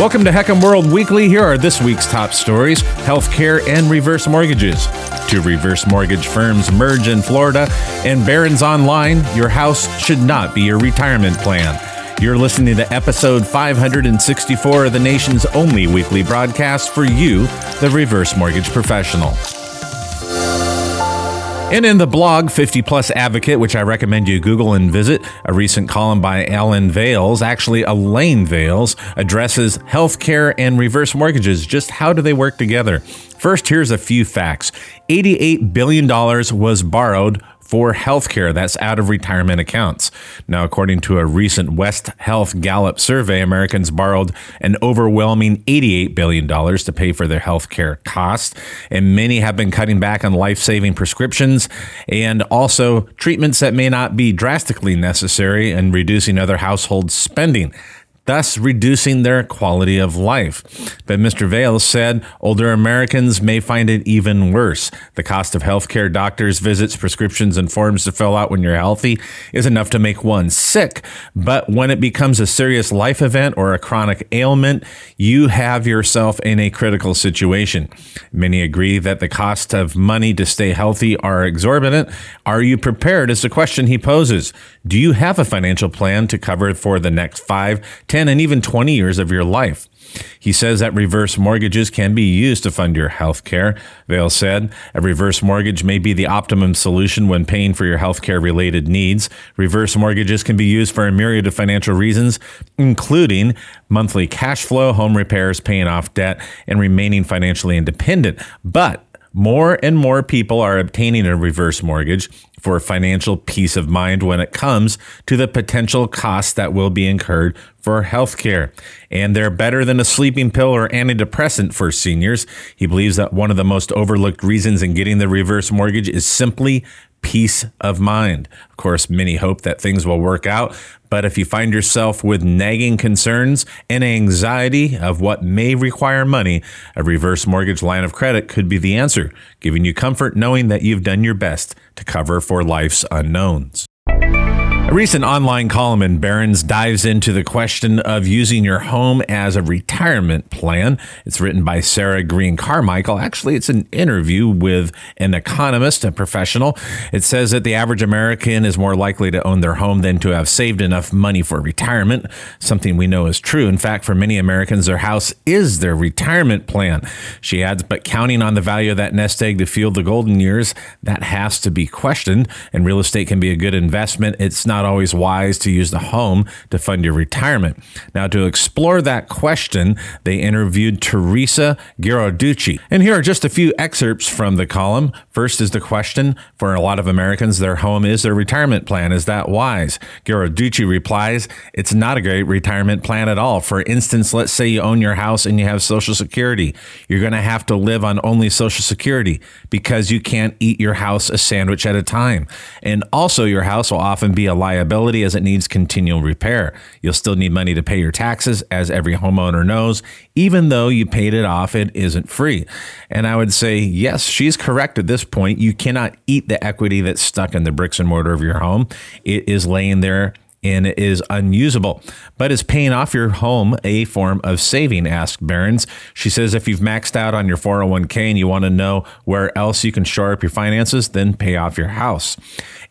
Welcome to HECM World Weekly. Here are this week's top stories healthcare and reverse mortgages. Two reverse mortgage firms merge in Florida, and Barron's Online Your house should not be your retirement plan. You're listening to episode 564 of the nation's only weekly broadcast for you, the reverse mortgage professional. And in the blog 50 Plus Advocate, which I recommend you Google and visit, a recent column by Alan Vales, actually Elaine Vales, addresses healthcare and reverse mortgages. Just how do they work together? First, here's a few facts $88 billion was borrowed for healthcare. That's out of retirement accounts. Now, according to a recent West Health Gallup survey, Americans borrowed an overwhelming $88 billion to pay for their healthcare costs, and many have been cutting back on life saving prescriptions and also treatments that may not be drastically necessary and reducing other household spending thus reducing their quality of life. But Mr. Vales said older Americans may find it even worse. The cost of healthcare, doctors' visits, prescriptions, and forms to fill out when you're healthy is enough to make one sick. But when it becomes a serious life event or a chronic ailment, you have yourself in a critical situation. Many agree that the cost of money to stay healthy are exorbitant. Are you prepared? Is the question he poses. Do you have a financial plan to cover for the next five? 10 and even 20 years of your life. He says that reverse mortgages can be used to fund your health care. Vale said a reverse mortgage may be the optimum solution when paying for your health care related needs. Reverse mortgages can be used for a myriad of financial reasons, including monthly cash flow, home repairs, paying off debt, and remaining financially independent. But more and more people are obtaining a reverse mortgage for financial peace of mind when it comes to the potential costs that will be incurred for healthcare. And they're better than a sleeping pill or antidepressant for seniors. He believes that one of the most overlooked reasons in getting the reverse mortgage is simply peace of mind. Of course, many hope that things will work out, but if you find yourself with nagging concerns and anxiety of what may require money, a reverse mortgage line of credit could be the answer, giving you comfort knowing that you've done your best to cover for life's unknowns. A recent online column in Barron's dives into the question of using your home as a retirement plan. It's written by Sarah Green Carmichael. Actually, it's an interview with an economist, a professional. It says that the average American is more likely to own their home than to have saved enough money for retirement, something we know is true. In fact, for many Americans, their house is their retirement plan. She adds, but counting on the value of that nest egg to fuel the golden years, that has to be questioned. And real estate can be a good investment. It's not not always wise to use the home to fund your retirement. Now, to explore that question, they interviewed Teresa Ghilarducci. And here are just a few excerpts from the column. First is the question for a lot of Americans, their home is their retirement plan. Is that wise? Ghilarducci replies, It's not a great retirement plan at all. For instance, let's say you own your house and you have Social Security. You're going to have to live on only Social Security because you can't eat your house a sandwich at a time. And also, your house will often be a liability as it needs continual repair. You'll still need money to pay your taxes, as every homeowner knows. Even though you paid it off, it isn't free. And I would say, yes, she's correct at this point. You cannot eat the equity that's stuck in the bricks and mortar of your home. It is laying there and is unusable. But is paying off your home a form of saving? asked Barron's. She says if you've maxed out on your 401k and you want to know where else you can shore up your finances, then pay off your house.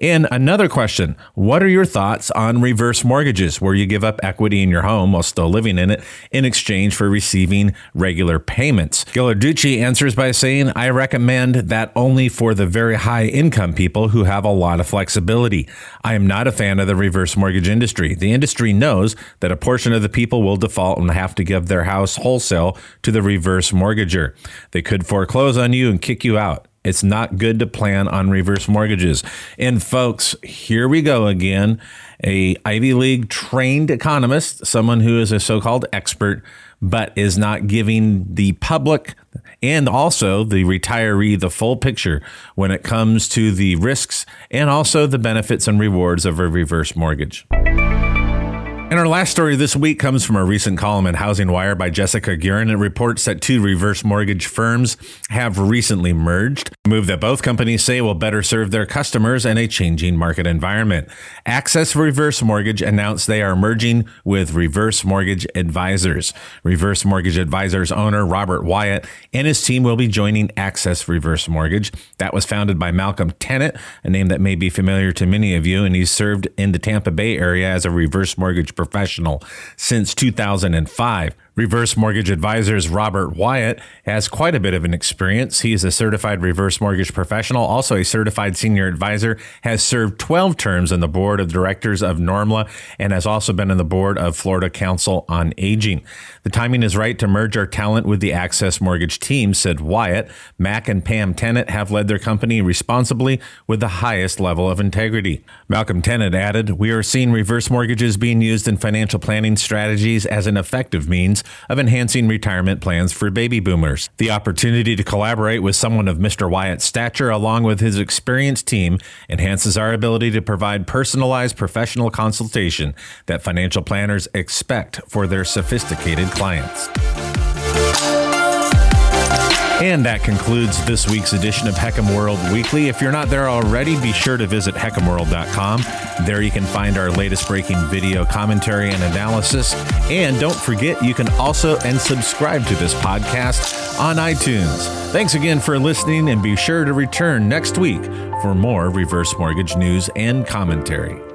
And another question What are your thoughts on reverse mortgages, where you give up equity in your home while still living in it in exchange for receiving regular payments? Ghilarducci answers by saying, I recommend that only for the very high income people who have a lot of flexibility. I am not a fan of the reverse mortgage industry. The industry knows that a portion of the people will default and have to give their house wholesale to the reverse mortgager. They could foreclose on you and kick you out. It's not good to plan on reverse mortgages. And folks, here we go again. A Ivy League trained economist, someone who is a so-called expert, but is not giving the public and also the retiree the full picture when it comes to the risks and also the benefits and rewards of a reverse mortgage. Last story this week comes from a recent column in Housing Wire by Jessica Guerin. It reports that two reverse mortgage firms have recently merged, a move that both companies say will better serve their customers in a changing market environment. Access Reverse Mortgage announced they are merging with Reverse Mortgage Advisors. Reverse Mortgage Advisors owner Robert Wyatt and his team will be joining Access Reverse Mortgage. That was founded by Malcolm Tennant, a name that may be familiar to many of you, and he's served in the Tampa Bay area as a reverse mortgage professional since 2005. Reverse Mortgage Advisors Robert Wyatt has quite a bit of an experience. He is a certified reverse mortgage professional, also a certified senior advisor, has served 12 terms on the board of directors of NRMLA, and has also been on the board of Florida Council on Aging. The timing is right to merge our talent with the Access Mortgage team, said Wyatt. Mac and Pam Tennant have led their company responsibly with the highest level of integrity. Malcolm Tennant added, We are seeing reverse mortgages being used in financial planning strategies as an effective means of enhancing retirement plans for baby boomers. The opportunity to collaborate with someone of Mr. Wyatt's stature, along with his experienced team, enhances our ability to provide personalized professional consultation that financial planners expect for their sophisticated clients. And that concludes this week's edition of HECM World Weekly. If you're not there already, be sure to visit hecmworld.com. There you can find our latest breaking video commentary and analysis. And don't forget, you can also and subscribe to this podcast on iTunes. Thanks again for listening, and be sure to return next week for more reverse mortgage news and commentary.